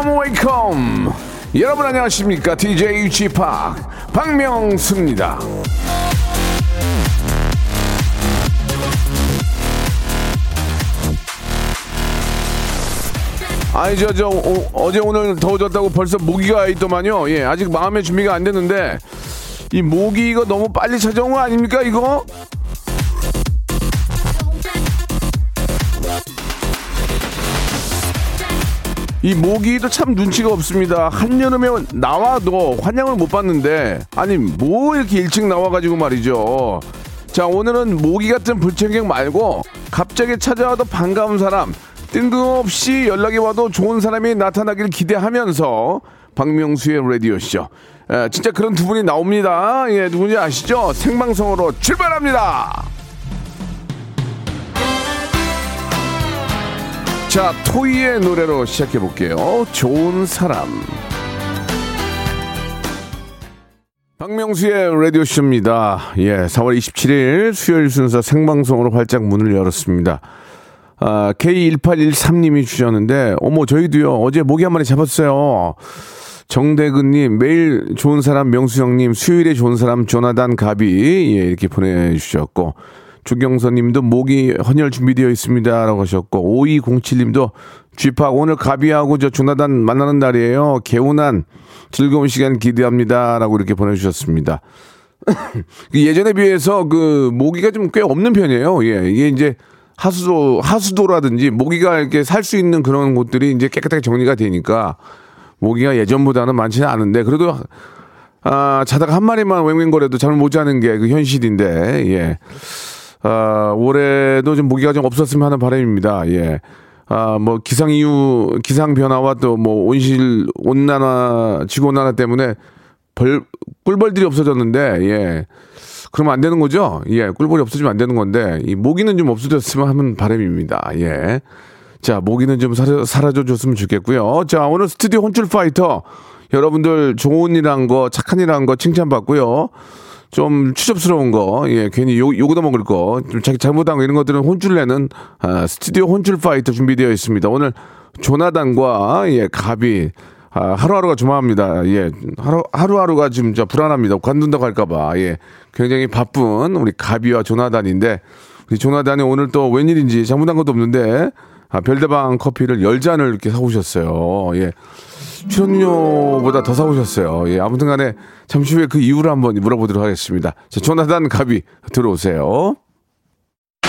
Welcome, welcome. 여러분 안녕하십니까? DJ Chip 박명수입니다. 아니 저저 어, 제 오늘 더워졌다고 벌써 모기가 있더만요. 예, 아직 마음의 준비가 안 됐는데 이 모기 이거 너무 빨리 찾아온 거 아닙니까 이거? 이 모기도 참 눈치가 없습니다. 한여름에 나와도 환영을 못 받는데 아니 뭐 이렇게 일찍 나와가지고 말이죠. 자 오늘은 모기 같은 불청객 말고 갑자기 찾아와도 반가운 사람 뜬금없이 연락이 와도 좋은 사람이 나타나길 기대하면서 박명수의 라디오쇼 에, 진짜 그런 두 분이 나옵니다. 예, 누군지 아시죠? 생방송으로 출발합니다. 자, 토이의 노래로 시작해 볼게요. 좋은 사람. 박명수의 라디오쇼입니다. 예, 4월 27일 수요일 순서 생방송으로 활짝 문을 열었습니다. 아, K1813님이 주셨는데, 어머, 저희도요, 어제 모기 한 마리 잡았어요. 정대근님, 매일 좋은 사람 명수 형님, 수요일에 좋은 사람 조나단 가비, 예, 이렇게 보내주셨고, 주경선 님도 모기 헌혈 준비되어 있습니다. 라고 하셨고, 5207 님도 쥐팍 오늘 가비하고 저 조나단 만나는 날이에요. 개운한 즐거운 시간 기대합니다. 라고 이렇게 보내주셨습니다. 예전에 비해서 그 모기가 좀 꽤 없는 편이에요. 예, 이게 이제 하수도, 하수도라든지 모기가 이렇게 살 수 있는 그런 곳들이 이제 깨끗하게 정리가 되니까 모기가 예전보다는 많지는 않은데 그래도 아, 자다가 한 마리만 웽웽거려도 잠을 못 자는 게 그 현실인데, 예. 아, 올해도 좀 모기가 좀 없었으면 하는 바람입니다. 예. 아, 뭐, 기상 이후, 기상 변화와 또 뭐, 온실, 온난화, 지구 온난화 때문에 벌, 꿀벌들이 없어졌는데, 예. 그러면 안 되는 거죠? 예. 꿀벌이 없어지면 안 되는 건데, 이 모기는 좀 없어졌으면 하는 바람입니다. 예. 자, 모기는 좀 사라, 사라져 줬으면 좋겠고요. 자, 오늘 스튜디오 혼출 파이터. 여러분들 좋은 일한 거, 착한 일한 거 칭찬받고요. 좀 추접스러운 거, 예, 괜히 욕, 욕 얻어 먹을 거, 좀 자기 잘못한 거 이런 것들은 혼쭐 내는, 아, 스튜디오 혼쭐 파이터 준비되어 있습니다. 오늘 조나단과, 예, 가비, 아, 하루하루가 조마합니다. 예, 하루, 하루하루가 지금 저 불안합니다. 관둔다고 할까봐, 예, 굉장히 바쁜 우리 가비와 조나단인데, 우리 조나단이 오늘 또 웬일인지 잘못한 것도 없는데, 아, 별다방 커피를 열 잔을 이렇게 사오셨어요. 예. 출연료보다 더 사오셨어요. 예. 아무튼 간에 잠시 후에 그 이유를 한번 물어보도록 하겠습니다. 자, 조나단 가비 들어오세요.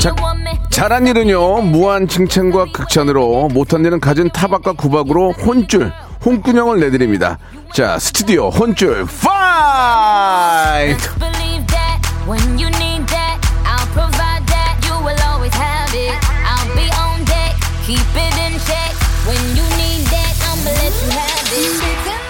자. 잘한 일은요, 무한 칭찬과 극찬으로, 못한 일은 갖은 타박과 구박으로 혼줄, 혼꾸녕을 내드립니다. 자, 스튜디오 혼줄, fight!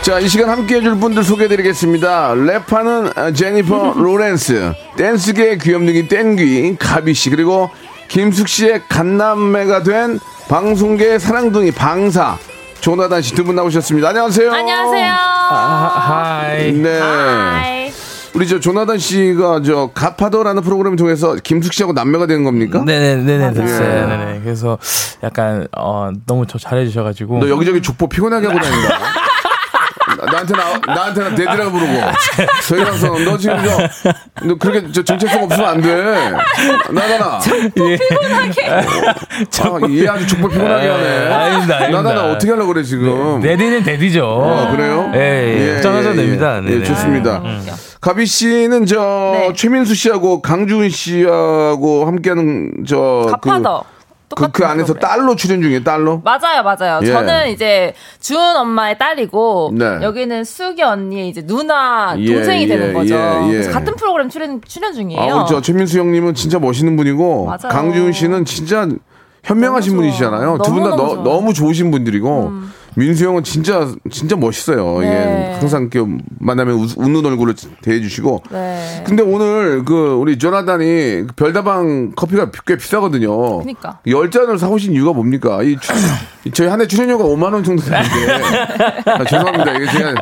자, 이 시간 함께 해줄 분들 소개해드리겠습니다. 랩하는 아, 제니퍼 로렌스, 댄스계의 귀염둥이 땡귀, 가비씨, 그리고 김숙 씨의 갓남매가 된 방송계의 사랑둥이 방사, 조나단 씨 두 분 나오셨습니다. 안녕하세요. 안녕하세요. hi. 네. hi. 우리 저 조나단 씨가 저 갓파더라는 프로그램을 통해서 김숙 씨하고 남매가 된 겁니까? 네네네네 됐어요. 예. 네네. 그래서 약간 어 너무 저 잘해주셔가지고. 너 여기저기 족보 피곤하게 하고 다닌다. 나- 나한테 나 나한테 dad라고 부르고 저희 방송 너 지금 저 너 그렇게 저 정체성 없으면 안 돼. 나나나. 아, 얘 아주 족보 피곤하게 하네. 에, 아닙니다, 아닙니다. 나나나 어떻게 하려고 그래 지금? 데디는 데디죠. 아, 그래요? 예, 예. 걱정하셔도 됩니다. 예. 좋습니다. 가비 씨는 저 네. 최민수 씨하고 강주은 씨하고 함께하는 저 가파더. 그, 그, 그 안에서 프로그램. 딸로 출연 중이에요. 딸로. 맞아요, 맞아요. 예. 저는 이제 주은 엄마의 딸이고 네. 여기는 수기 언니의 이제 누나 예, 동생이 예, 되는 거죠. 예, 예. 그래서 같은 프로그램 출연 출연 중이에요. 아, 우리 저 최민수 형님은 진짜 멋있는 분이고 맞아요. 강지훈 씨는 진짜 현명하신 너무. 분이시잖아요. 두 분 다. 너무 좋으신 분들이고 민수 형은 진짜 진짜 멋있어요. 네. 예, 항상 이렇게 만나면 웃, 웃는 얼굴을 대해주시고. 네. 근데 오늘 그 우리 조나단이 별다방 커피가 꽤 비싸거든요. 그니까. 열 잔을 사오신 이유가 뭡니까? 이, 주- 이 저희 한 해 출연료가 5만 원 정도 되는데 아, 죄송합니다. 이게 제가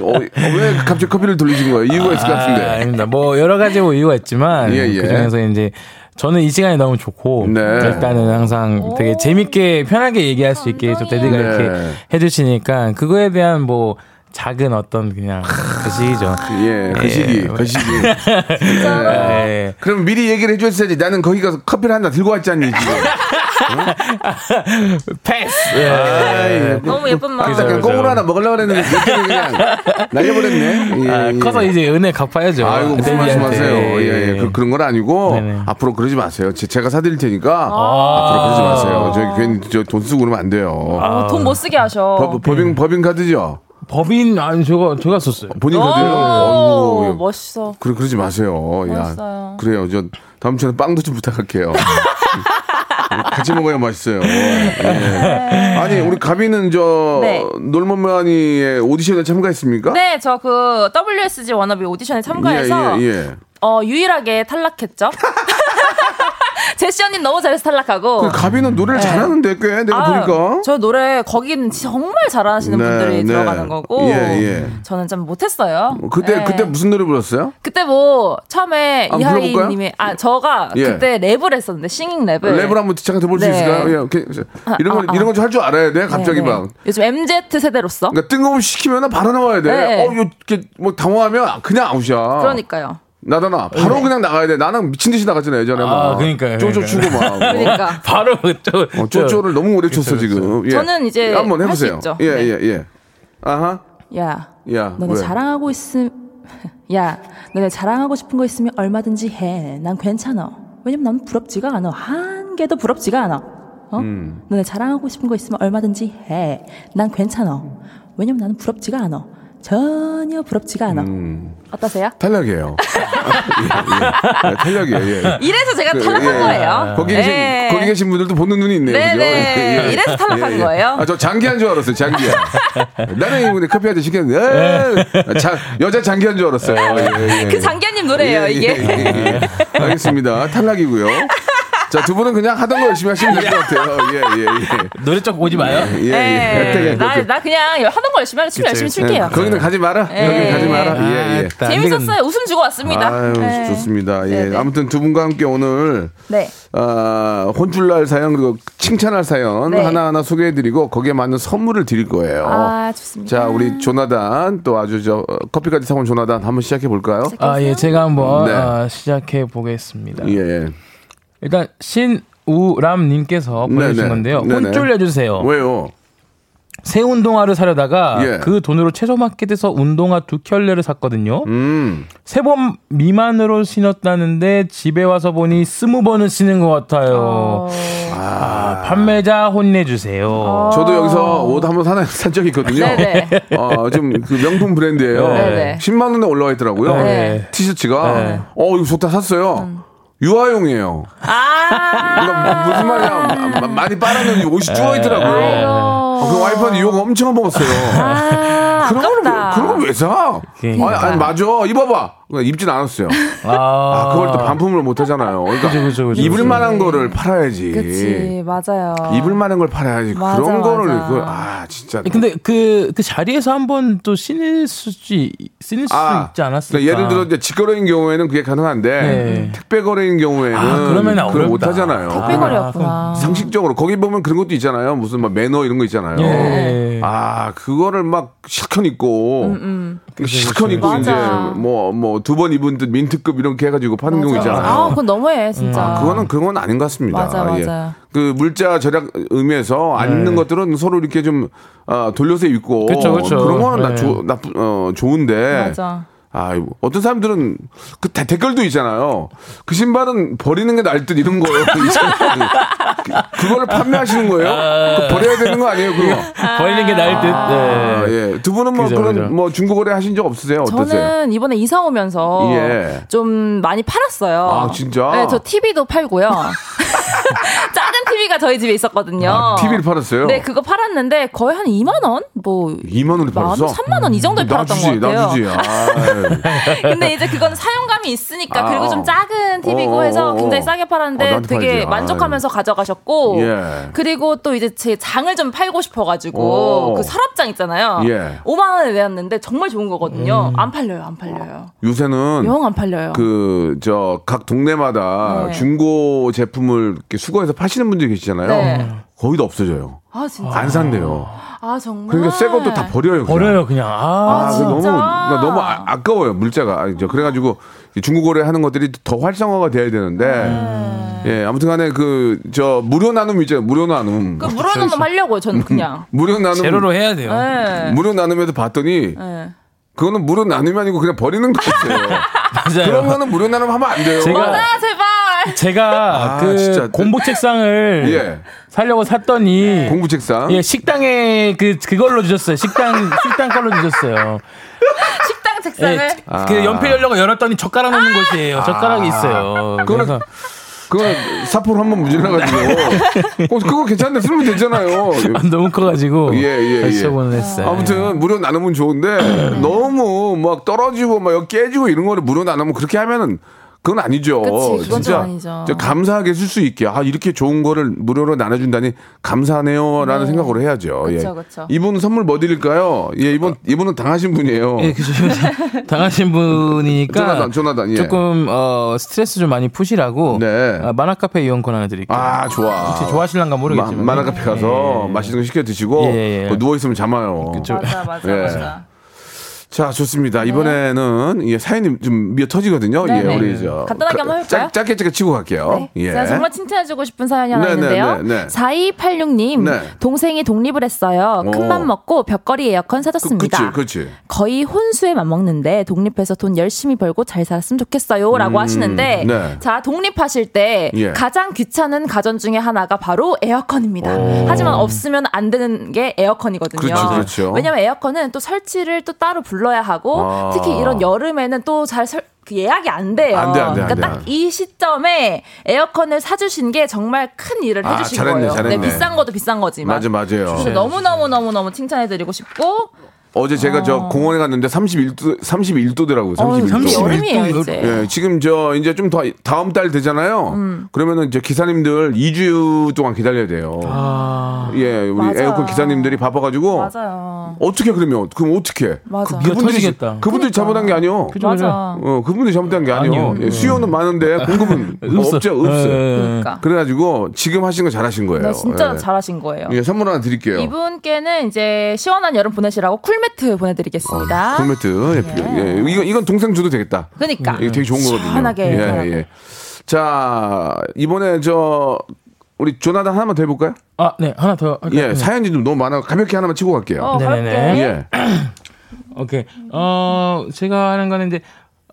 어, 왜 갑자기 커피를 돌리신 거예요? 이유가 있을 것 아, 같은데. 아닙니다. 뭐 여러 가지 뭐 이유가 있지만 예, 예. 그 중에서 이제 저는 이 시간이 너무 좋고 네. 일단은 항상 되게 재밌게 편하게 얘기할 수 있게 좀 데디가 네. 이렇게 해주시니까 그거에 대한 뭐 작은 어떤 그냥 그 시기죠. 예, 그 시기, 그 시기. 예. 그럼 미리 얘기를 해줬어야지. 나는 거기 가서 커피를 하나 들고 왔잖니, 지금. 패스. 예. 아이, 너무 예쁜 마음. 그래서 그냥. 꽁으로 하나 먹으려고 그랬는데, 그냥 날려버렸네. 예, 아, 예. 커서 이제 은혜 갚아야죠. 아이고, 무슨 말씀하세요. 때. 예, 예. 그, 그런 건 아니고, 네네. 앞으로 그러지 마세요. 제, 제가 사드릴 테니까, 아. 앞으로 그러지 마세요. 저기 괜히 저 돈 쓰고 그러면 안 돼요. 어, 돈못 쓰게 하셔. 법, 법인, 법인 카드죠? 법인 아니 저거 제가 썼어요. 본인 카드요? 오, 어이구, 멋있어. 그래, 그러지 마세요. 야, 멋있어요. 그래요. 저 다음 주에는 빵도 좀 부탁할게요. 같이 먹어야 맛있어요. 예. 아니, 우리 가비는 저 네. 놀머머니의 오디션에 참가했습니까? 네, 저 그 WSG 워너비 오디션에 참가해서 예, 예, 예. 어, 유일하게 탈락했죠. 제시 언니 너무 잘해서 탈락하고. 그 가비는 노래를 잘하는데 꽤 내가 아, 보니까. 저 노래 거기는 정말 잘하시는 네, 분들이 네. 들어가는 거고. 예, 예. 저는 좀 못했어요. 그때 네. 그때 무슨 노래 불렀어요? 그때 뭐 처음에 한번 이하이 불러볼까요? 님이 아 저가 예. 그때 랩을 했었는데 singing 랩을 랩을 한번 잠깐 들어볼 수 네. 있을까요? 예, 이렇게 이런 건 아, 아. 이런 건할줄 알아야 돼. 갑자기 네, 네. 막. 요즘 MZ 세대로서 그러니까 뜬금없이 시키면 바로 나와야 돼. 네. 어, 이렇게 뭐 당황하면 그냥 아웃이야. 그러니까 나다나 바로 그냥 나가야 돼. 나는 미친 듯이 나갔잖아 예전에 막. 아, 그러니까요, 쪼쪼 그러니까요. 추고 막. 그러니까 바로 쪼 어, 쪼쪼를 너무 오래 췄어 지금. 예. 저는 이제 한번 해보세요. 있죠. 예, 네. 예, 예. 아하. 야 야. 너네 왜? 자랑하고 있음 야 너네 자랑하고 싶은 거 있으면 얼마든지 해 난 괜찮아 왜냐면 난 부럽지가 않아 한 개도 부럽지가 않아 어 음. 너네 자랑하고 싶은 거 있으면 얼마든지 해 난 괜찮아 왜냐면 나는 부럽지가 않아 전혀 부럽지가 않아 음. 어떠세요? 탈락이에요. 예, 예. 예, 탈락이에요. 예. 이래서 제가 그, 탈락한 예. 거예요 거기 계신 네. 거기 계신 분들도 보는 눈이 있네요. 네네. 그죠? 예, 예. 이래서 탈락한 거예요. 아, 저 장기한 줄 알았어요. 장기한. 나는 이분에 커피 한 잔 시켰는데 에이, 자, 여자 장기한 줄 알았어요. 예, 예. 그 장기하님 노래예요 예, 이게 예, 예, 예. 알겠습니다. 탈락이고요. 자, 두 분은 그냥 하던 거 열심히 하시면 될 것 같아요. 예, 예, 예. 노래 쪽 오지 마요. 예, 예. 네. 나, 그, 나 그냥 하던 거 열심히 하면 춤 열심히 예, 출게요 거기는 가지 마라. 예. 거기는 가지 마라. 아, 예, 예. 안 재밌었어요 웃음 주고 왔습니다 아유, 네. 좋습니다. 예. 네네. 아무튼 두 분과 함께 오늘 네. 아, 혼쭐날 사연 그리고 칭찬할 사연 네. 하나하나 소개해드리고 거기에 맞는 선물을 드릴 거예요. 아 좋습니다 자, 우리 조나단 또 아주 저 어, 커피까지 사온 조나단 한번 시작해 볼까요? 아, 예, 제가 한번 네. 아, 시작해 보겠습니다. 예. 일단 신우람님께서 보내주신 네네. 건데요. 네네. 혼쭐 내주세요. 왜요? 새 운동화를 사려다가 예. 그 돈으로 채소마켓에서 운동화 두 켤레를 샀거든요. 음. 세번 미만으로 신었다는데 집에 와서 보니 스무 번은 신은 것 같아요. 아, 판매자 혼내주세요. 저도 여기서 옷 한번 하나 산 적이 있거든요. 어, 좀그 명품 브랜드예요. 네네. 10만 원에 올라와 있더라고요. 네. 티셔츠가. 네. 어, 이거 좋다 샀어요. 유아용이에요. 아 그러니까 무슨 말이야. 마- 많이 빨았는데 옷이 줄어 있더라고요. 어, 그 와이프한테 욕 엄청 먹었어요. 아, 그런 걸, 왜- 아깝다. 그런 걸 왜 사? 그러니까. 아니, 아니, 맞아. 입어봐. 그냥 입진 않았어요. 아, 아, 그걸 또 반품을 못 하잖아요. 그러니까 그죠, 그죠, 그죠. 입을 만한 거를 팔아야지. 그치 맞아요 입을 만한 걸 팔아야지. 맞아, 그런 거를 맞아. 그걸 아 진짜. 근데 그, 그 자리에서 한번 또 신을 수지, 신을 수 있지 않았을까? 그러니까 예를 들어 이제 직거래인 경우에는 그게 가능한데 네. 택배 거래인 경우에는 아, 그러면 그걸 못 어렵다. 하잖아요. 택배 거래였구나 상식적으로 거기 보면 그런 것도 있잖아요. 무슨 막 매너 이런 거 있잖아요. 예. 아 그거를 막 실컷 입고 실컷 입고 맞아. 이제 뭐뭐 두 번 입은 듯 민트급 이렇게 해가지고 파는 경우 있잖아요. 아 그건 너무해 진짜 아, 그거는 그건 아닌 것 같습니다. 맞아, 예. 맞아. 그 물자 절약 의미에서 안 입는 것들은 서로 이렇게 좀 아, 돌려서 입고 그쵸, 그쵸. 런 거는 나 네. 조, 나쁘, 어, 좋은데 맞아 아, 어떤 사람들은 그 대- 댓글도 있잖아요. 그 신발은 버리는 게 나을 듯 이런 거예요. 그- 그거를 판매하시는 거예요? 그거 버려야 되는 거 아니에요, 그거? 버리는 게 나을 듯. 아, 네. 예. 두 분은 뭐 그죠, 그런 그죠. 뭐 중고거래 하신 적 없으세요? 어떠세요? 저는 이번에 이사 오면서 예. 좀 많이 팔았어요. 아, 진짜? 네, 저 TV도 팔고요. TV가 저희 집에 있었거든요. 아, TV를 팔았어요? 네, 그거 팔았는데 거의 한 2만 원? 뭐 2만 원에 팔았어? 3만 원이 정도에 팔았던 나주지, 것 같아요. 나주지. 아, 근데 이제 그건 사용감이 있으니까 아, 그리고 어. 좀 작은 TV고 어, 해서 어, 굉장히 어. 싸게 어, 팔았는데 나한테 되게 팔지. 만족하면서 가져가셨고 예. 그리고 또 이제 제 장을 좀 팔고 오. 싶어가지고 그 서랍장 있잖아요. 예. 5만 원에 내었는데 정말 좋은 거거든요. 안 팔려요, 안 팔려요. 요새는 영 안 팔려요. 그 저 각 동네마다 네. 중고 제품을 이렇게 수거해서 파시는 분들이 계시잖아요. 네. 거의 다 없어져요. 아 진짜. 안 산대요. 아 정말. 그러니까 새 것도 다 버려요. 그냥. 버려요 그냥. 아, 아, 그 너무 진짜? 그러니까 너무 아, 까워요 물자가. 아, 저 그래가지고 이 중고거래 하는 것들이 더 활성화가 돼야 되는데, 네. 예, 아무튼 간에 그 저 무료 나눔 있잖아요. 무료 나눔. 그 물어놓는 놈 하려고요, 저는 그냥. 무료 나눔. 제로로 해야 돼요. 네. 무료 나눔에서 봤더니 네. 그거는 무료 나눔이 아니고 그냥 버리는 거였어요. 맞아요. 그런 거는 무료 나눔 하면 안 돼요. 제가- 아 제발. 제가 아, 그 진짜. 공부 책상을 예. 사려고 샀더니 공부 책상. 예, 식당에 그 그걸로 주셨어요. 식당 식당 걸로 주셨어요. 식당 책상을. 예, 아. 그 연필 열려고 열었더니 젓가락 놓는 곳이에요. 젓가락이 있어요. 그래서 그거 사포로 한번 무질러가지고. 어, 그거 괜찮네. 쓰면 되잖아요. 너무 커가지고 예, 예, 예. 했어요. 아무튼 무료 나누면 좋은데 너무 막 떨어지고 막 깨지고 이런 거를 무료 나누면 그렇게 하면은 그건 아니죠. 그치, 그건 진짜 좀 아니죠. 진짜 감사하게 쓸 수 있게 아 이렇게 좋은 거를 무료로 나눠준다니 감사하네요라는 생각으로 해야죠. 그쵸, 예. 그쵸. 이분 선물 뭐 드릴까요? 예, 이분 이분은 당하신 분이에요. 예, 그죠. 당하신 분이니까 조나단, 조나단, 예. 조금 어, 스트레스 좀 많이 푸시라고 네. 아, 만화 카페 이용권 하나 드릴게요. 아 좋아. 혹시 좋아하실란가 모르겠지만 마, 만화 카페 가서 예. 맛있는 거 시켜 드시고 예, 예. 누워 있으면 잠아요. 그쵸. 맞아 맞아 예. 맞아. 자, 좋습니다. 이번에는 예, 사연이 좀 미어 터지거든요. 예, 네네. 우리 저 간단하게 한번 해볼까요? 짧, 짧게 짧게 치고 갈게요. 네. 예. 제가 정말 칭찬해주고 싶은 사연이 하나 네, 있는데요. 네, 네, 네. 4286님, 네. 동생이 독립을 했어요. 오. 큰맘 먹고 벽걸이 에어컨 사줬습니다. 그치, 그치. 거의 혼수에 맞먹는데 독립해서 돈 열심히 벌고 잘 살았으면 좋겠어요. 라고 하시는데, 네. 자, 독립하실 때 예. 가장 귀찮은 가전 중에 하나가 바로 에어컨입니다. 오. 하지만 없으면 안 되는 게 에어컨이거든요. 그렇죠, 그렇죠. 왜냐면 에어컨은 또 설치를 또 따로 불러 야 하고, 아. 특히 이런 여름에는 또잘 설, 그 예약이 안 돼요. 안 돼, 안 돼, 안 그러니까 돼. 딱이 시점에 에어컨을 사주신 게 정말 큰 일을 아, 해주신 잘했네, 거예요. 잘했네. 네, 비싼 것도 비싼 거지만. 맞아, 맞아요. 그래서 너무 너무 너무 너무 칭찬해드리고 싶고. 어제 제가 저 공원에 갔는데 31도 31도더라고요. 어, 31도. 삼십 여름이에요 또 이제. 예, 지금 저 이제 좀 더 다음 달 되잖아요. 음. 그러면은 이제 기사님들 2주 동안 기다려야 돼요. 아, 예, 우리 맞아. 에어컨 기사님들이 바빠 가지고 맞아요. 어떻게 그러면 그럼 어떻게? 맞아. 미어 터지겠다. 그분들이 잘못한 게 아니요. 그죠, 그죠. 맞아. 어, 그분들이 잘못한 게 아니요. 아니요. 예, 수요는 많은데 공급은 없어. 없죠, 없어요. 예. 그러니까. 그래 가지고 지금 하신 거 잘하신 거예요. 네, 진짜 예. 잘하신 거예요. 예, 선물 하나 드릴게요. 이분께는 이제 시원한 여름 보내시라고 cool 매트 보내드리겠습니다. cool 매트. 예, 예. 이건, 이건 동생 줘도 되겠다. 그러니까. 이게 되게 좋은 거거든요. 시원하게, 예, 시원하게. 예. 자, 이번에 저, 우리 조나단 하나만 더 해볼까요? 아, 네 하나 더. 할까요? 예, 네. 사연이 좀 너무 많아. 가볍게 하나만 치고 갈게요. 어, 네네네. 예. 오케이. 어, 제가 하는 거는 이제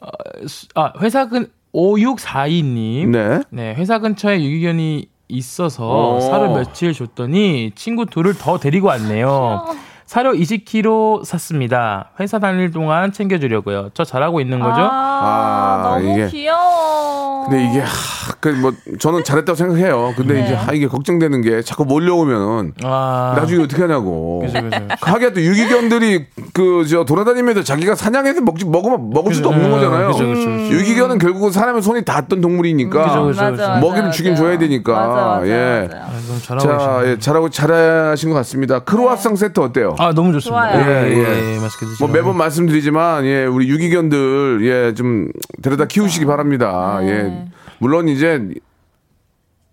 어, 수- 아, 회사 근 5642님. 네. 네, 회사 근처에 유기견이 있어서 오. 사료 며칠 줬더니 친구 둘을 더 데리고 왔네요. 사료 20kg 샀습니다. 회사 다닐 동안 챙겨주려고요. 저 잘하고 있는 거죠? 아, 아, 너무 이게- 귀여워. 근데 이게, 하, 그, 뭐, 저는 잘했다고 생각해요. 근데 네. 이제, 아, 이게 걱정되는 게 자꾸 몰려오면은, 아, 나중에 어떻게 하냐고. 그죠, 그죠. 하기야 또 유기견들이 그, 저, 돌아다니면서 자기가 사냥해서 먹지, 먹으면, 먹을 수도 없는 음, 거잖아요. 그죠, 그죠, 그죠. 유기견은 결국은 사람의 손이 닿았던 동물이니까. 그죠, 그죠. 맞아, 맞아, 먹이를 맞아. 주긴 줘야 되니까. 맞아, 맞아, 예. 맞아. 아, 너무 잘하고 자. 예, 잘하고 잘하신 것 같습니다. 크로아상 세트 어때요? 아, 너무 좋습니다. 좋아요. 예, 예, 예, 예. 맛있게 드시고. 뭐 매번 말씀드리지만 예, 우리 유기견들 예, 좀 데려다 키우시기 바랍니다. 네. 예. 물론 이제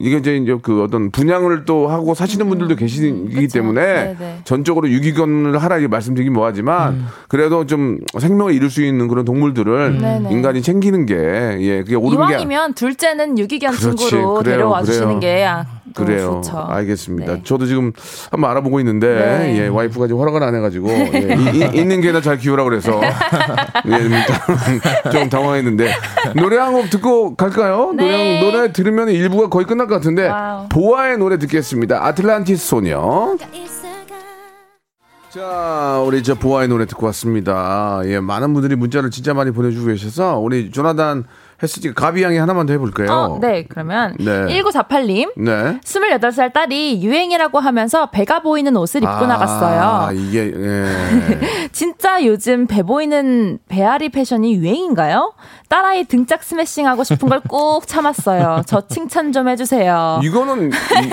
이게 이제 이제 그 어떤 분양을 또 하고 사시는 분들도 계시기 때문에 네, 네. 전적으로 유기견을 하라 이렇게 말씀드리긴 뭐하지만 음. 그래도 좀 생명을 잃을 수 있는 그런 동물들을 네, 네. 인간이 챙기는 게 예, 그게 옳은 게 이왕이면 둘째는 유기견 그렇지, 친구로 그래요, 데려와 주시는 그래요. 게 아, 그래요. 좋죠. 알겠습니다. 네. 저도 지금 한번 알아보고 있는데 네. 예, 와이프가 지금 허락을 안 해가지고 예, 이- 이- 있는 게나 잘 키우라 그래서 예, 좀, 좀 당황했는데 노래 한 곡 듣고 갈까요? 네. 노래 노래 들으면 일부가 거의 끝날 것 같은데 wow. 보아의 노래 듣겠습니다. 아틀란티스 소녀. 자, 우리 저 보아의 노래 듣고 왔습니다. 예, 많은 분들이 문자를 진짜 많이 보내주고 계셔서 우리 조나단 헬스지 가비 양이 하나만 더 해볼까요? 어, 네, 그러면 네. 1948님. 네. 28살 딸이 유행이라고 하면서 배가 보이는 옷을 입고 아, 나갔어요. 이게 예. 진짜 요즘 배 보이는 배앓이 패션이 유행인가요? 딸아이 등짝 스매싱하고 싶은 걸꾹 참았어요. 저 칭찬 좀 해주세요. 이거는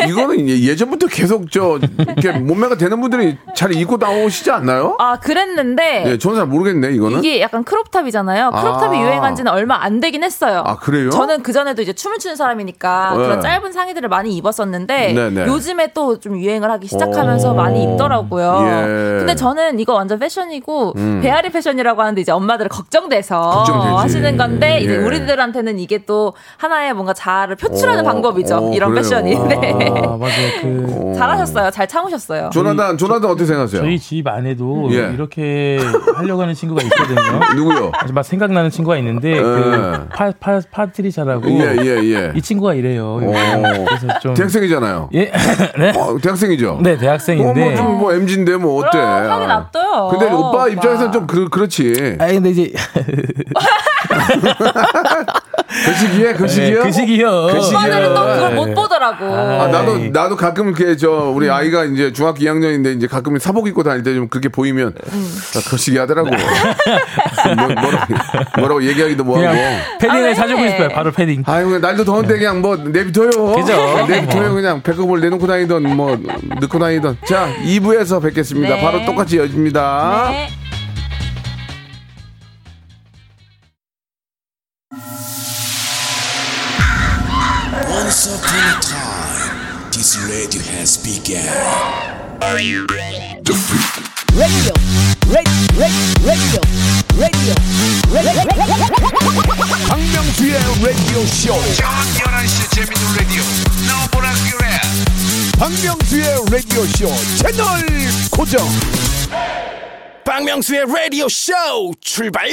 이, 거는 예전부터 계속 저 이렇게 몸매가 되는 분들이 잘 입고 나오시지 않나요? 아, 그랬는데. 예, 저는 잘 모르겠네 이거는. 이게 약간 crop top이잖아요. crop top이 아. 유행한 지는 얼마 안 되긴 했어요. 아, 그래요? 저는 그 전에도 이제 춤을 추는 사람이니까 네. 그런 짧은 상의들을 많이 입었었는데 네, 네. 요즘에 또 좀 유행을 하기 시작하면서 오. 많이 입더라고요. 예. 음. 근데 저는 이거 완전 패션이고 배앓이 패션이라고 하는데 이제 엄마들은 걱정돼서 걱정되지. 하시는 건데 이제 예. 우리들한테는 이게 또 하나의 뭔가 자아를 표출하는 오. 방법이죠. 오, 이런 그래요. 패션이. 네. 아, 맞아요. 그 잘하셨어요. 잘 참으셨어요. 조나단 조나단 어떻게 생각하세요? 저희 집 안에도 예. 이렇게 하려고 하는 친구가 있거든요. 누구요? 막 생각나는 친구가 있는데 그 파, 파, 파트리샤라고 예, 예, 예. 이 친구가 이래요. 그래서 좀 대학생이잖아요. 예, 네, 어, 대학생이죠. 네 어, 대학생인데. 뭐, 좀 뭐, MG인데, 뭐, 어때? 그럼 하긴 놔둬요. 근데 오빠 오빠. 입장에서는 좀 그, 그렇지. 아 근데 이제 그 시기에, 그 시기에. 그 시기요. 그 시기요. 엄마들은 또 그걸 예. 못 보더라고. 아, 나도, 에이. 나도 가끔 이렇게 저, 우리 아이가 이제 중학교 2학년인데 이제 가끔 사복 입고 다닐 때 좀 그렇게 보이면, 아, 그 시기 하더라고. 뭐, 뭐라고, 뭐라고 얘기하기도 뭐하고. 패딩을 아, 왜? 사주고 싶어요. 바로 패딩. 아유, 날도 더운데 그냥 뭐 내비둬요. 그죠? 내비둬요. 그냥 배꼽을 내놓고 다니던 뭐 넣고 다니던. 자, 2부에서 뵙겠습니다. 네. 바로 똑같이 여집니다. 네. Once upon a time, this radio has begun. 박명수의 라디오 쇼. 저녁 11시 재밌는 라디오. 너보라 그래. 박명수의 라디오 쇼 채널 고정. 박명수의 라디오 쇼 출발.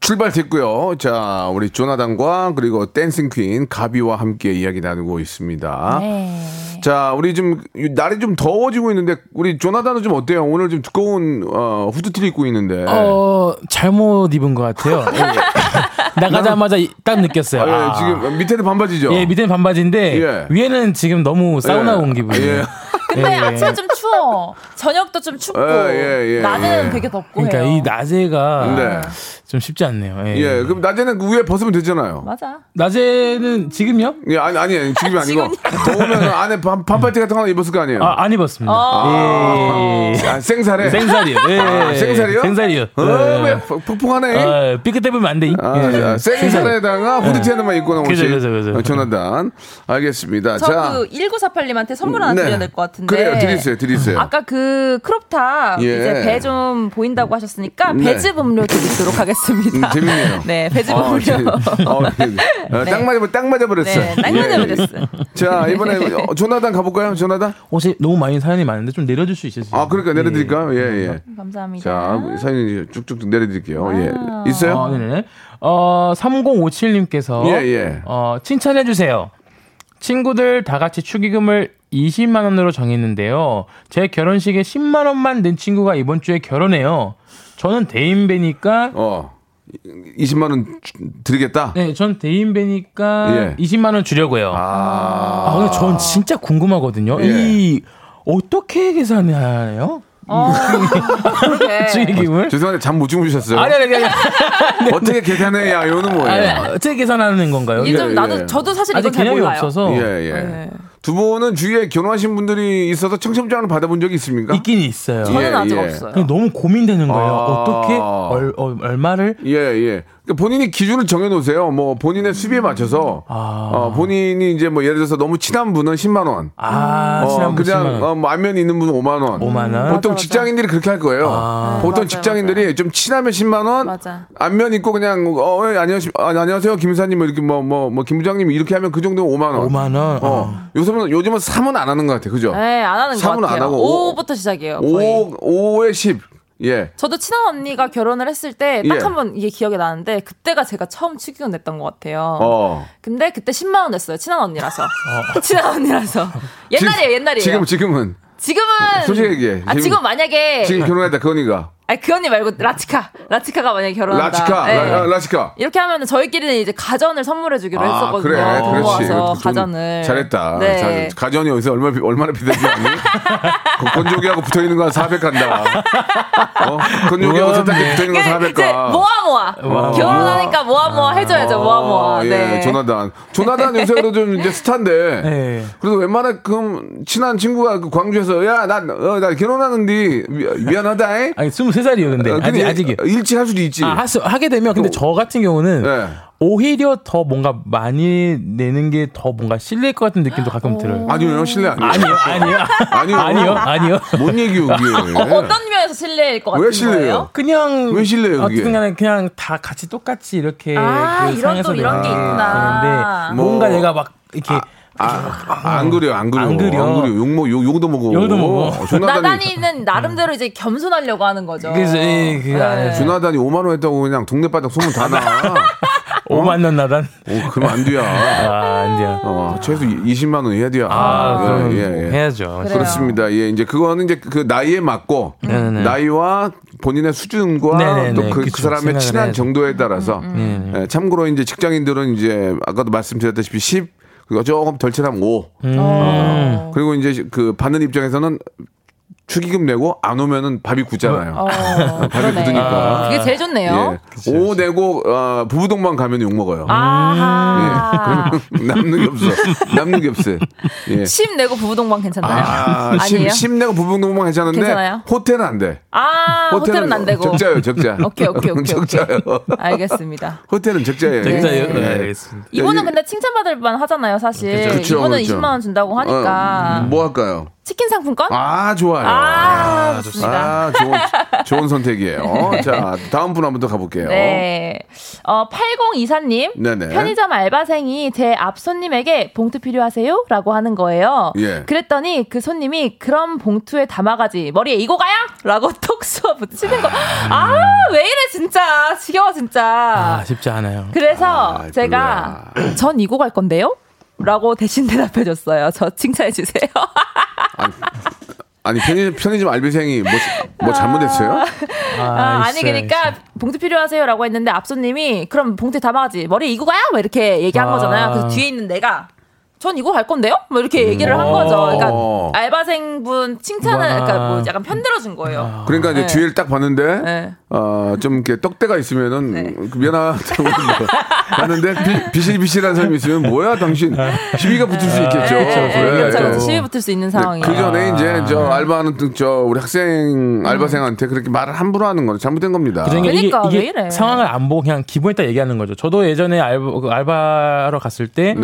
출발됐고요. 자, 우리 조나단과 그리고 댄싱 퀸 가비와 함께 이야기 나누고 있습니다. 네. 자, 우리 좀 날이 좀 더워지고 있는데 우리 조나단은 좀 어때요? 오늘 좀 두꺼운 어, 후드티를 입고 있는데. 어 잘못 입은 것 같아요. 예. 나가자마자 이- 딱 느꼈어요. 아, 예, 아. 지금 밑에는 반바지죠. 예 밑에는 반바지인데 예. 위에는 지금 너무 사우나 예. 온 기분이에요. 예. 근데 예. 아침에 좀 추워. 저녁도 좀 춥고. 예, 예, 예, 낮은 예. 되게 덥고 그러니까 해요. 이 낮에가 네. 좀 쉽지 않네요. 예. 예, 그럼 낮에는 그 위에 벗으면 되잖아요. 맞아. 낮에는 지금요? 예, 아니, 아니, 지금이 아니고. 더우면 안에 반, 반팔티 같은 거 하나 입었을 거 아니에요? 아, 안 입었습니다. 어. 예. 아, 생살에? 생살이요. 예. 아, 생살이요? 생살이요. 어, 예. 왜 폭풍하네? 아, 삐끗해 보면 안 돼. 아, 예. 자, 생살에다가 후드티 하나만 입고 나오시 그죠, 그죠, 그죠. 어, 조나단. 알겠습니다. 저 자. 그 1948님한테 선물 하나 네. 드려야 될 것 같 은데. 그래요, 드리세요, 드리세요. 아까 그 crop top 예. 이제 배 좀 보인다고 하셨으니까 네. 배즙 음료 드리도록 하겠습니다. 음, 재밌네요. 네, 배즙 어, 음료. 재- 어, 네. 어, 딱 맞아, 딱 맞아 버렸어요. 네, 딱 맞아버렸어요. 자, 이번에 어, 조나단 가볼까요, 조나단? 혹시 너무 많이 사연이 많은데 좀 내려줄 수 있으세요? 아, 그러니까 내려드릴까요? 예, 예. 감사합니다. 자, 사연 쭉쭉 내려드릴게요. 예. 있어요? 어, 네네. 어, 3057님께서 예, 예. 어, 칭찬해 주세요. 친구들 다 같이 축의금을 20만 원으로 정했는데요. 제 결혼식에 10만 원만 낸 친구가 이번 주에 결혼해요. 저는 대인배니까 어. 20만 원 주- 드리겠다. 네, 전 대인배니까 예. 20만 원 주려고요. 아. 아, 근데 전 진짜 궁금하거든요. 예. 이 어떻게 계산하나요? 어. 축의금을? 죄송한데 잠 못 주무셨어요? 아니 아니 아니. 아니. 어떻게 계산해야 이거는 뭐예요? 아니, 어떻게 계산하는 건가요? 이게 좀 예, 나도 예. 저도 사실 이건 잘 몰라요. 없어서 예, 예. 네. 두 분은 주위에 결혼하신 분들이 있어서 청첩장을 받아본 적이 있습니까? 있긴 있어요. 저는 예, 아직 예. 없어요. 너무 고민되는 거예요. 아. 어떻게 얼, 어, 얼마를 예, 예. 그러니까 본인이 기준을 정해놓으세요. 뭐 본인의 수입에 맞춰서 어, 본인이 이제 뭐 예를 들어서 너무 친한 분은 10만 원. 아, 어, 친한 분 그냥 10만 원. 어, 뭐 안면이 있는 분은 5만 원. 5만 원. 보통 맞아. 직장인들이 그렇게 할 거예요. 보통 맞아요, 직장인들이 좀 친하면 10만 원, 맞아. 안면 있고 그냥 어, 예, 안녕하세요, 아, 안녕하세요, 김 이사님 뭐 이렇게 뭐 뭐 뭐 김부장님 이렇게 하면 그 정도 5만 원. 5만 원. 어. 요즘은 요즘은 3은 안 하는 것 같아, 그죠? 네, 안 하는 것 삼은 안 같아요. 하고 5부터 시작이에요. 거의. 5, 5에 10. 예. 저도 친한 언니가 결혼을 했을 때딱 예. 한번 이게 기억이 나는데 그때가 제가 처음 축의금 냈던 것 같아요. 어. 근데 그때 10만 원 냈어요. 친한 언니라서. 친한 언니라서. 옛날이에요, 옛날이에요. 지금 지금은 지금은 솔직히 얘기해. 아 지금- 지금 만약에 지금 결혼했다 그 언니가 아니 그 언니 말고 라치카 라치카가 만약에 결혼한다. 라치카 네. 라, 라 치카. 이렇게 하면 저희끼리는 이제 가전을 선물해 주기로 아 했었거든요. 그래 돈 그렇지. 가전을. 잘했다. 네. 자, 가전이 어디서 얼마 비- 얼마나 비싼지 아니? 그 건조기하고 붙어 있는 건400 간다. 어? 건조기하고 세탁기 붙어 있는 건400 이제 가. 모아 모아 결혼하니까 모아 모아 해줘야죠 모아 모아. 어, 네. 예, 조나단. 조나단 요새 그래도 좀 이제 스타인데. 네. 그래도 웬만한 친한 친구가 그 광주에서 야, 난, 어, 나 결혼하는데 미, 미안하다. 잉? 아니 23 살이요 근데 어, 아직 근데 아직이요. 일찍 할 수도 있지. 아, 하, 하게 되면 근데 저 같은 경우는 네. 오히려 더 뭔가 많이 내는 게 더 뭔가 실례일 것 같은 느낌도 가끔 들어요. 아니요, 실례 아니에요. 아니요, 아니요, 아니요. 아니요, 아니요. 뭔 얘기요, 그게. 어, 어떤 면에서 실례일 것 같은 왜 실례예요? 거예요? 그냥 왜 실례예요, 그게? 어쨌든 간에 그냥 다 같이 똑같이 이렇게 아, 이런 상에서 또 이런 게 내는 있구나. 되는데 뭔가 내가 막 이렇게 아, 안 그래요, 안 그래요. 안 그려. 안 그래요. 욕, 먹, 욕, 욕도 먹어. 욕도 먹어. 조나단이, 나단이는 나름대로 이제 겸손하려고 하는 거죠. 그래서 예, 안 해요. 조나단이 5만원 했다고 그냥 동네 바닥 소문 다 나. 5만 원 나단. 어, 그러면 안 돼야. 아, 안 돼요. 어, 최소 20만 원 해야 돼야. 아, 그럼 예, 예, 예. 해야죠. 그래요. 그렇습니다. 예, 이제 그거는 이제 그 나이에 맞고 네네네. 나이와 본인의 수준과 네네네. 또 그. 사람의 친한 해야죠. 정도에 따라서 네네. 예, 참고로 이제 직장인들은 이제 아까도 말씀드렸다시피 10 그리고 조금 덜 친하면 5 어. 그리고 이제 그 받는 입장에서는 축의금 내고 안 오면은 밥이 굳잖아요. 어, 밥이 그러네. 굳으니까. 그게 제일 좋네요. 예. 5 내고 어, 부부동반 가면 욕 먹어요. 아하. 예. 남는 게 없어. 남는 게 없어요. 예. 10 내고 부부동반 괜찮나요? 아, 아니에요? 10, 10 내고 부부동반 괜찮은데 괜찮아요? 호텔은 안 돼. 아, 호텔은, 안 되고. 적자요, 적자. 오케이, 오케이, 오케이. 적자요. 알겠습니다. 호텔은 적자예요. 적자요? 예. 네, 알겠습니다. 이거는 예. 근데 칭찬받을 만 하잖아요, 사실. 그쵸, 이거는 그쵸. 20만 원 준다고 하니까. 어, 뭐 할까요? 치킨 상품권? 아, 좋아요. 아, 좋습니다. 아, 좋은, 좋은 선택이에요. 자, 다음 분 한번 더 가볼게요. 네. 어, 8024님. 네네. 편의점 알바생이 제 앞 손님에게 봉투 필요하세요? 라고 하는 거예요. 예. 그랬더니 그 손님이 그럼 봉투에 담아가지. 머리에 이고 가요? 라고 톡 쏘아 붙이는 거. 아, 왜 이래, 진짜. 지겨워, 진짜. 아, 쉽지 않아요. 그래서 아, 제가 전 이고 갈 건데요? 라고 대신 대답해줬어요. 저 칭찬해주세요. 아니, 편의점, 편의점 알바생이 뭐, 뭐 잘못했어요? 아, 아니 있어요, 그러니까 있어요. 봉투 필요하세요라고 했는데 앞손님이 그럼 봉투에 담아가지 머리 이고 가요? 막 이렇게 얘기한 아. 거잖아요. 그래서 뒤에 있는 내가 전 이거 갈 건데요? 뭐 이렇게 얘기를 한 거죠. 그러니까 어. 알바생분 칭찬을 와. 그러니까 뭐 약간 편들어 준 거예요. 그러니까 이제 네. 뒤를 딱 봤는데, 네. 어, 좀 이렇게 떡대가 있으면은, 네. 그 미안하다고 하는데, 비, 비실비실한 사람이 있으면, 뭐야, 당신. 시비가 붙을 수 있겠죠. 네, 네, 예, 그렇죠. 예. 그렇죠. 시비 붙을 수 있는 상황이에요. 그 전에 이제 아. 저 알바하는 또저 우리 학생 알바생한테 그렇게 말을 함부로 하는 건 잘못된 겁니다. 그러니까 이게, 그러니까, 이게 왜 이래. 상황을 안 보고 그냥 기분에 딱 얘기하는 거죠. 저도 예전에 알바, 그 알바하러 갔을 때.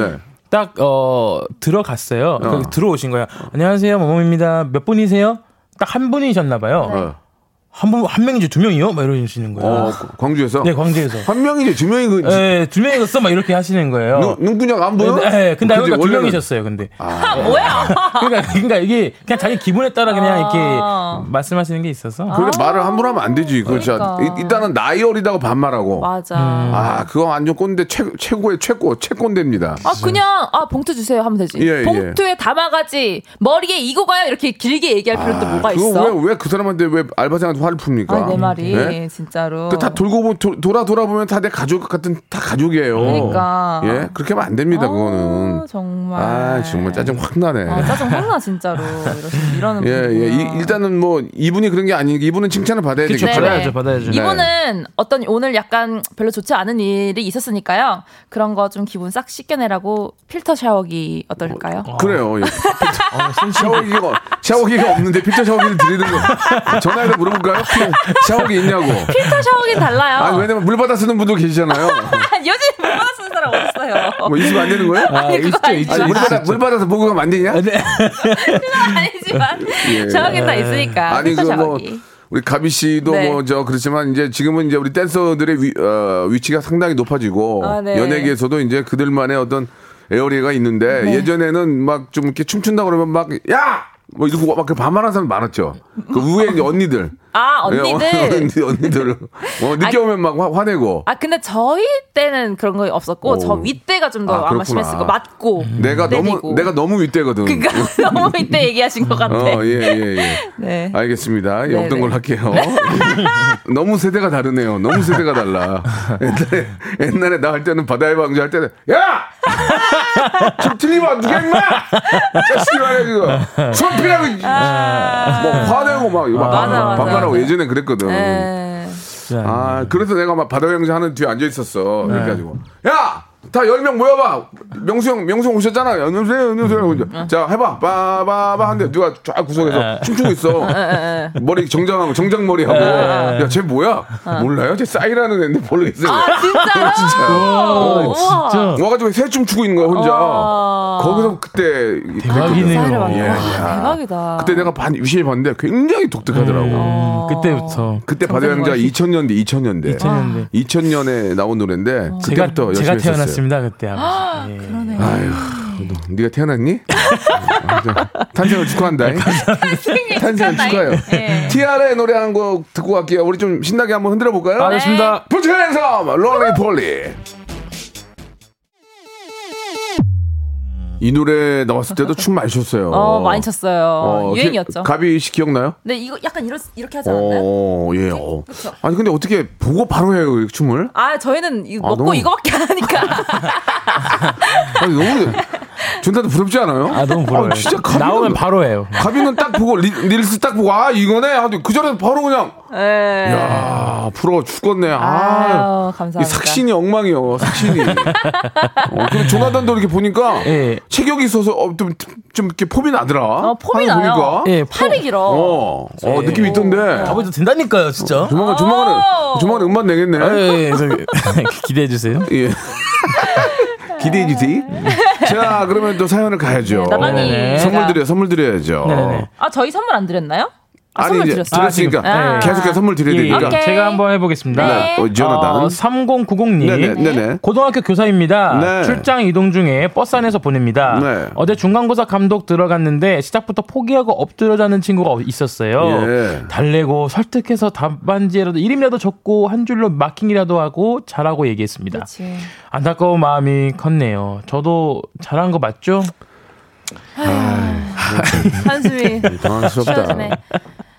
네. 딱, 어, 들어갔어요. 어. 그 들어오신 거야. 안녕하세요, 뭐뭐입니다. 몇 분이세요? 딱 한 분이셨나봐요. 어. 한 분, 한 명이지 두 명이요? 막 이러시는 거예요. 어, 광주에서 네, 광주에서. 한 명이지 두 명이 그 네, 두 명이었어? 막 이렇게 하시는 거예요. 눈, 눈구녕 안 보여? 네, 네, 근데 그지? 여기가 두 원래는- 명이셨어요, 근데. 아, 뭐야? 그러니까, 그러니까 이게 그냥 자기 기분에 따라 그냥 아. 이렇게 말씀하시는 게 있어서. 그래 말을 함부로 하면 안 되지. 그 진짜 그러니까. 일- 일단은 나이 어리다고 반말하고. 맞아. 아 그거 완전 꼰대 최, 최고의 최고 최꼰대입니다. 아 그냥 아 봉투 주세요 하면 되지. 예, 예. 봉투에 담아가지 머리에 이고 가요 이렇게 길게 얘기할 필요도 뭐가 아, 그거 있어? 왜 왜 그 사람한테 왜 알바생한테 화를 풉니까? 아니 내 말이 네? 진짜로. 그 다 돌고 보- 도- 돌아 돌아보면 다 내 가족 같은 다 가족이에요. 그러니까. 예 그렇게 하면 안 됩니다. 아, 그거는. 정말. 아 정말 짜증 확 나네. 아, 짜증 확 나 진짜로 이러시, 이러는 예, 예. 이- 일단은 뭐 이분이 그런 게 아니니까 이분은 칭찬을 받아야 그쵸, 되겠죠. 받아야죠, 받아야죠. 네. 이분은 어떤 오늘 약간 별로 좋지 않은 일이 있었으니까요. 그런 거 좀 기분 싹 씻겨내라고 필터 샤워기 어떨까요? 그래요. 예. 샤워기가 샤워기가 없는데 필터 샤워기를 드리는 거 전화해서 물어볼까요? 있나요? 피- 샤워기 있냐고. 필터 샤워기 달라요. 아니 왜냐면 물 받아 쓰는 분도 계시잖아요. 요즘 물 받아 쓰는 사람 어딨어요? 뭐 있으면 안 되는 거예요? 아, 있죠, 있죠. 아니, 물 받아 물 받아서 보고 가면 안 되냐? 아니지만 예. 샤워기 다 있으니까. 아니 필터 그뭐 샤워기. 우리 가비 씨도 네. 뭐저 그렇지만 이제 지금은 이제 우리 댄서들의 위, 어, 위치가 상당히 높아지고 아, 네. 연예계에서도 이제 그들만의 어떤 에어리가 있는데 네. 예전에는 막 좀 이렇게 춤춘다 그러면 막 야! 뭐 이러고 막 반말하는 사람 많았죠. 그 위에 이제 언니들. 아 예, 언니들. 언니, 언니들. 어, 늦게 아니, 오면 막 화, 화내고. 아 근데 저희 때는 그런 거 없었고 오. 저 윗대가 좀더 아, 아마. 심했을 거 맞고 내가 너무 때리고. 내가 너무 윗대거든. 그러니까 너무 윗대 얘기하신 것 같아. 어, 예, 예, 예. 네. 알겠습니다. 예, 네, 없던 네. 걸로 할게요. 너무 세대가 다르네요. 너무 세대가 달라. 옛날에, 옛날에 나 할 때는 바다의 왕자 할 때는, 야! 좀 틀리면 누가 임마! 자식이 말이야, 그거. 손피라고, 뭐, 화내고 막, 막, 맞아, 맞아, 반말하고 맞아. 예전에 그랬거든. 네. 아, 그래서 내가 막 바다의 왕자 하는 뒤에 앉아 있었어. 그래가지고, 야! 다 10명 모여봐. 명수 형, 명수 형 오셨잖아. 연주세요, 연주세요. 자, 해봐. 빠바바 하는데 누가 쫙 구석에서 춤추고 있어. 머리 정장하고, 정장머리하고. 야, 쟤 뭐야? 몰라요? 쟤 싸이라는 애인데 모르겠어요. 아 진짜요? 진짜요? 우와. 진짜. 와가지고 새춤 추고 있는 거야, 혼자. 어. 거기서 그때. 대박이네요. 막- 예. 대박이다. 그때 내가 반, 유심히 봤는데 굉장히 독특하더라고. 어. 음, 그때부터 그때 바다의 왕자가 2000년대, 2000년대. 2000년대. 2000년에 나온 노래인데 제가 그때부터 열심히 제가 했었어요. 태 어났습니다 그때 아버지. 예. 그러네. 아유, 너, 네가 태어났니? 아, 저, 탄생을 축하한다. 탄생을 축하해요. 네. 티아라의 노래 한 곡 듣고 갈게요. 우리 좀 신나게 한번 흔들어 볼까요? 아, 좋습니다. 부처에서 롤리 폴리. 이 노래 나왔을 때도 춤 많이 췄어요. 어 많이 췄어요. 어, 유행이었죠. 그, 가비 씨 기억나요? 근데 이거 약간 이렇, 이렇게 하지 않았나요? 어, 예. 어. 그쵸. 아니 근데 어떻게 보고 바로 해요 이 춤을? 아 저희는 이거 아, 먹고 너무- 이거밖에 안 하니까. 아니 너무 전다도 부럽지 않아요? 아 너무 부러워요. 아, 진짜 가비는, 나오면 바로 해요. 가비는 딱 보고 리, 릴스 딱 보고 아 이거네. 아, 그 전에 바로 그냥 네. 야 부러워 죽겠네. 아. 아유, 감사합니다. 이 삭신이 엉망이요, 삭신이. 어, 그리고 조나단도 이렇게 보니까 예. 체격이 있어서 어, 좀, 좀 이렇게 폼이 나더라. 어, 폼이 나요. 보니까. 예, 팔이 길어. 어, 어, 느낌이 있던데. 아버지도 된다니까요, 진짜. 조만간, 조만간에, 오. 조만간에 음반 내겠네. 예, 예, 그래서 기대해 주세요. 예. 기대해 주세요. 자, 그러면 또 사연을 가야죠. 네, 나란히 네네. 선물 드려, 선물 드려야죠. 네네. 아 저희 선물 안 드렸나요? 아, 선물 이제 드렸어요. 드렸으니까 아, 지금. 계속해서 선물 드려야 예, 예. 되니까. 오케이. 제가 한번 해보겠습니다. 네. 어, 조나단. 어, 3090님. 네네, 네네. 고등학교 교사입니다. 네. 출장 이동 중에 버스 안에서 보냅니다. 네. 어제 중간고사 감독 들어갔는데 시작부터 포기하고 엎드려 자는 친구가 있었어요. 예. 달래고 설득해서 답안지라도 이름이라도 적고 한 줄로 마킹이라도 하고 잘하고 얘기했습니다. 그렇지. 안타까운 마음이 컸네요. 저도 잘한 거 맞죠? 한숨이 당황스럽다. 쉬어지네.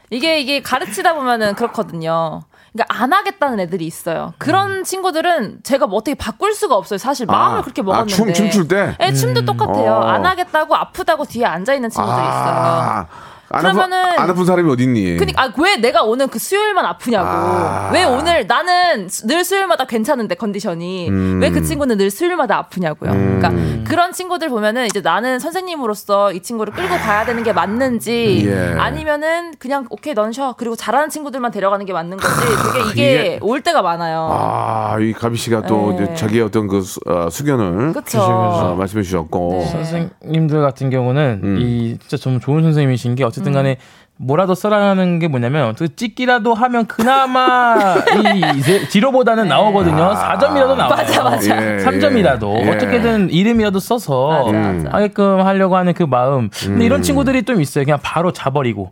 이게 이게 가르치다 보면은 그렇거든요. 그러니까 안 하겠다는 애들이 있어요. 그런 친구들은 제가 뭐 어떻게 바꿀 수가 없어요. 사실 마음을 아, 그렇게 아, 먹었는데. 춤- 춤출 때? 네, 춤도 똑같아요. 어. 안 하겠다고 아프다고 뒤에 앉아 있는 친구들이 있어요. 아, 안 아픈, 그러면은- 안 아픈 사람이 어딨니? 그니까 아, 왜 내가 오늘 그 수요일만 아프냐고. 아. 왜 오늘 나는 수- 늘 수요일마다 괜찮은데 컨디션이 음. 왜그 친구는 늘 수요일마다 아프냐고요. 그러니까 그런 친구들 보면은 이제 나는 선생님으로서 이 친구를 끌고 가야 되는 게 맞는지 예. 아니면은 그냥 오케이 넌 쉬어. 그리고 잘하는 친구들만 데려가는 게 맞는 건지 되게 이게 이게- 올 때가 많아요. 아, 이 가비 씨가 또 네. 자기의 어떤 그 수, 어, 수견을 그쵸. 어, 말씀해 주셨고. 네. 선생님들 같은 경우는 음. 이 진짜 좀 좋은 선생님이신 게 어쨌든 간에 뭐라도 써라는 게 뭐냐면 그 찍기라도 하면 그나마 이 지로보다는 나오거든요. 4점이라도 나와요. 맞아, 맞아. 예, 3점이라도 예. 어떻게든 이름이라도 써서 맞아, 맞아. 하게끔 하려고 하는 그 마음. 근데 음. 이런 친구들이 좀 있어요. 그냥 바로 자버리고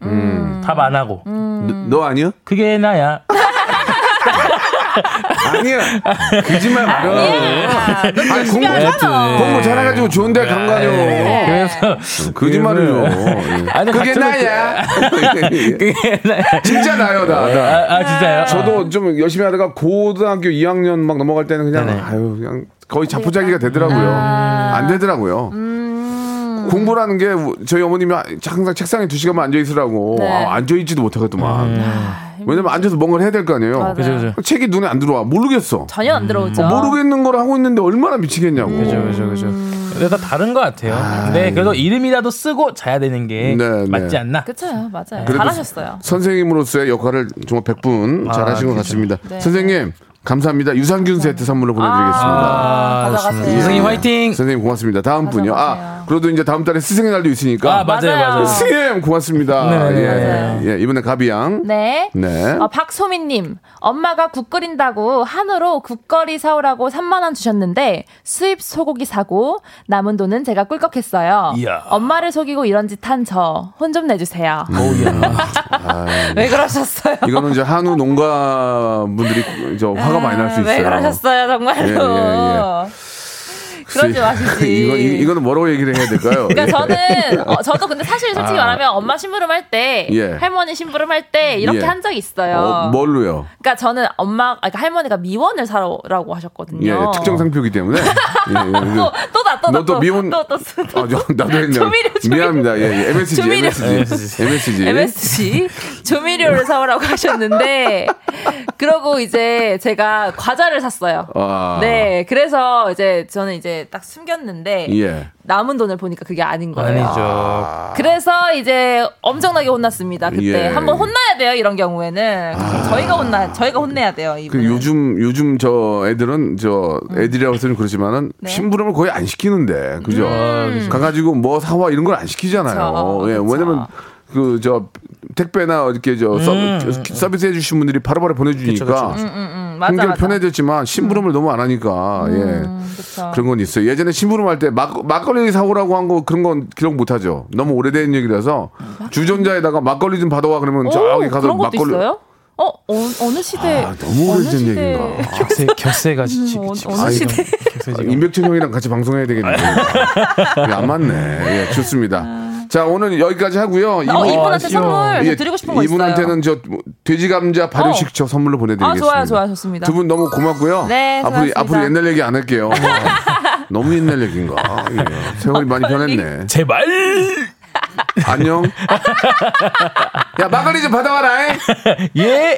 답안 하고 음. 너, 너 아니야? 그게 나야. 아니야. 거짓말. 아, 너 아니, 공부, 하잖아. 공부 잘해가지고 좋은 데 간 거 아니오. 그래서 거짓말이죠. 아니, 그게 가끔은 나야. 그게 나야. 진짜 나요, 나. 나. 아, 아, 진짜요? 저도 좀 열심히 하다가 고등학교 2학년 막 넘어갈 때는 그냥 네네. 아유 그냥 거의 자포자기가 되더라고요. 안 되더라고요. 공부라는 게 저희 어머님이 항상 책상에 두 시간만 앉아 있으라고 네. 아, 앉아 있지도 못하겠더만. 왜냐면 앉아서 뭔가를 해야 될 거 아니에요. 그죠, 그죠. 책이 눈에 안 들어와 모르겠어. 전혀 안 들어오죠. 모르겠는 걸 하고 있는데 얼마나 미치겠냐고. 그죠, 그죠, 그죠. 근데 다 다른 것 같아요. 네, 그래도 이름이라도 쓰고 자야 되는 게 네, 네. 맞지 않나? 그쵸, 맞아요. 잘하셨어요. 선생님으로서의 역할을 정말 100분 아, 잘하신 것 그렇죠. 같습니다. 네. 선생님 감사합니다. 유산균 세트 선물로 보내드리겠습니다. 아, 가져가세요. 선생님 화이팅! 선생님 고맙습니다. 다음 분요. 아. 그래도 이제 다음 달에 스승의 날도 있으니까. 아, 맞아요, 맞아요. 맞아요. 선생님 고맙습니다. 네, 예, 맞아요. 예, 이번에 가비양. 네. 네. 어, 박소민님, 엄마가 국 끓인다고 한우로 국거리 사오라고 3만원 주셨는데 수입 소고기 사고 남은 돈은 제가 꿀꺽했어요. 이야. 엄마를 속이고 이런 짓 한 저 혼 좀 내주세요. 왜 그러셨어요? 이거는 이제 한우 농가 분들이 저 화가 많이 날 수 있어요. 왜 그러셨어요, 정말로. 예, 예, 그러지 마시지. 이거, 이- 이거는 뭐라고 얘기를 해야 될까요? 그러니까 예. 저는 어, 저도 근데 사실 솔직히 아. 말하면 엄마 심부름 할때 예. 할머니 심부름 할 때 이렇게 예. 한 적이 있어요. 어, 뭘로요? 그러니까 저는 엄마, 그러니까 할머니가 미원을 사라고 하셨거든요. 예, 특정 상표이기 때문에. 예, 예. 또, 또 나, 또 나, 너또 미혼- 또, 또, 또, 아, 저, 나도 했네요. 조미료, 조미료. 미안합니다. 예, 예. MSG, 조미료. MSG. MSG. MSG 조미료를 사오라고 하셨는데 그러고 이제 제가 과자를 샀어요. 아. 네, 그래서 이제 저는 이제 딱 숨겼는데 예. 남은 돈을 보니까 그게 아닌 거예요. 아니죠. 그래서 이제 엄청나게 혼났습니다. 그때 예. 한번 혼나야 돼요. 이런 경우에는 저희가 혼나 저희가 혼내야 돼요. 그 이분. 요즘 요즘 저 애들은 저 애들이라고 해서는 그렇지만은 음. 네. 심부름을 거의 안 시키는데 그죠? 음. 가가지고 뭐 사와 이런 걸 안 시키잖아요. 그쵸, 예, 그쵸. 왜냐면 그 저 택배나 이렇게 저 서비, 서비스 해주신 분들이 바로바로 보내주니까 음, 맞아, 한결 맞아. 편해졌지만 심부름을 너무 안 하니까 예. 그쵸. 그런 건 있어요. 예전에 심부름 할 때 막, 막걸리 사오라고 한 거 그런 건 기록 못 하죠. 너무 오래된 얘기라서 주전자에다가 막걸리 좀 받아와 그러면 오, 저기 가서 막걸리 있어요? 어, 어 어느 시대? 아, 너무 어느 오래된 시대- 얘기인가. 격세, 격세가 지치, 어, 지금. 어느 시대? 아. 임백천 형이랑 같이 방송해야 되겠네요. 안 맞네. 예, 좋습니다. 자, 오늘 여기까지 하고요. 어, 이분- 이분한테 아쉬워. 선물 예, 드리고 싶은 거 있어요. 이분한테는 저 돼지 감자 발효식 어. 저 선물로 아, 보내드리겠습니다. 좋아요, 좋아요, 좋습니다. 두 분 너무 고맙고요. 네, 앞으로 고맙습니다. 앞으로 옛날 얘기 안 할게요. 너무 옛날 얘기인가? 예. 세월이 많이 변했네. 제발! 안녕. 야 막걸리 좀 받아와라. 잉? 예!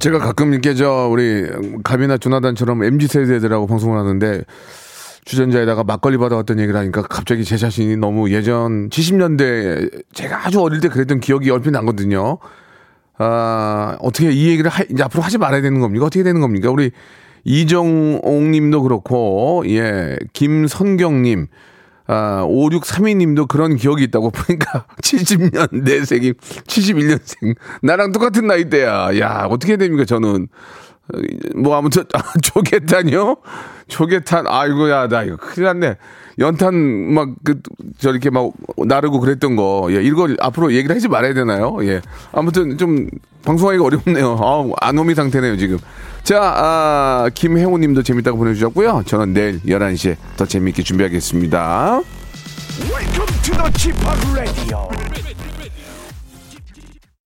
제가 가끔 이렇게 저 우리 가비나 조나단처럼 MZ 세대들하고 방송을 하는데 주전자에다가 막걸리 받아왔던 얘기를 하니까 갑자기 제 자신이 너무 예전 70년대 제가 아주 어릴 때 그랬던 기억이 얼핏 나거든요. 아, 어떻게 이 얘기를 하, 이제 앞으로 하지 말아야 되는 겁니까? 어떻게 되는 겁니까? 우리 이정옥 님도 그렇고, 예, 김선경 님, 아, 5632님도 그런 기억이 있다고 보니까 70년 내생이 71년생. 나랑 똑같은 나이대야. 야, 어떻게 됩니까, 저는. 어, 뭐 아무튼 아, 조개탄이요? 조개탄 아이고야 나 이거 큰일 났네. 연탄 막 그 저렇게 막 나르고 그랬던 거. 예, 이걸 앞으로 얘기를 하지 말아야 되나요? 예. 아무튼 좀 방송하기가 어렵네요. 아우, 안오미 상태네요, 지금. 자, 아, 김혜호 님도 재밌다고 보내주셨고요. 저는 내일 11시에 더 재밌게 준비하겠습니다. Welcome to the Chip Radio.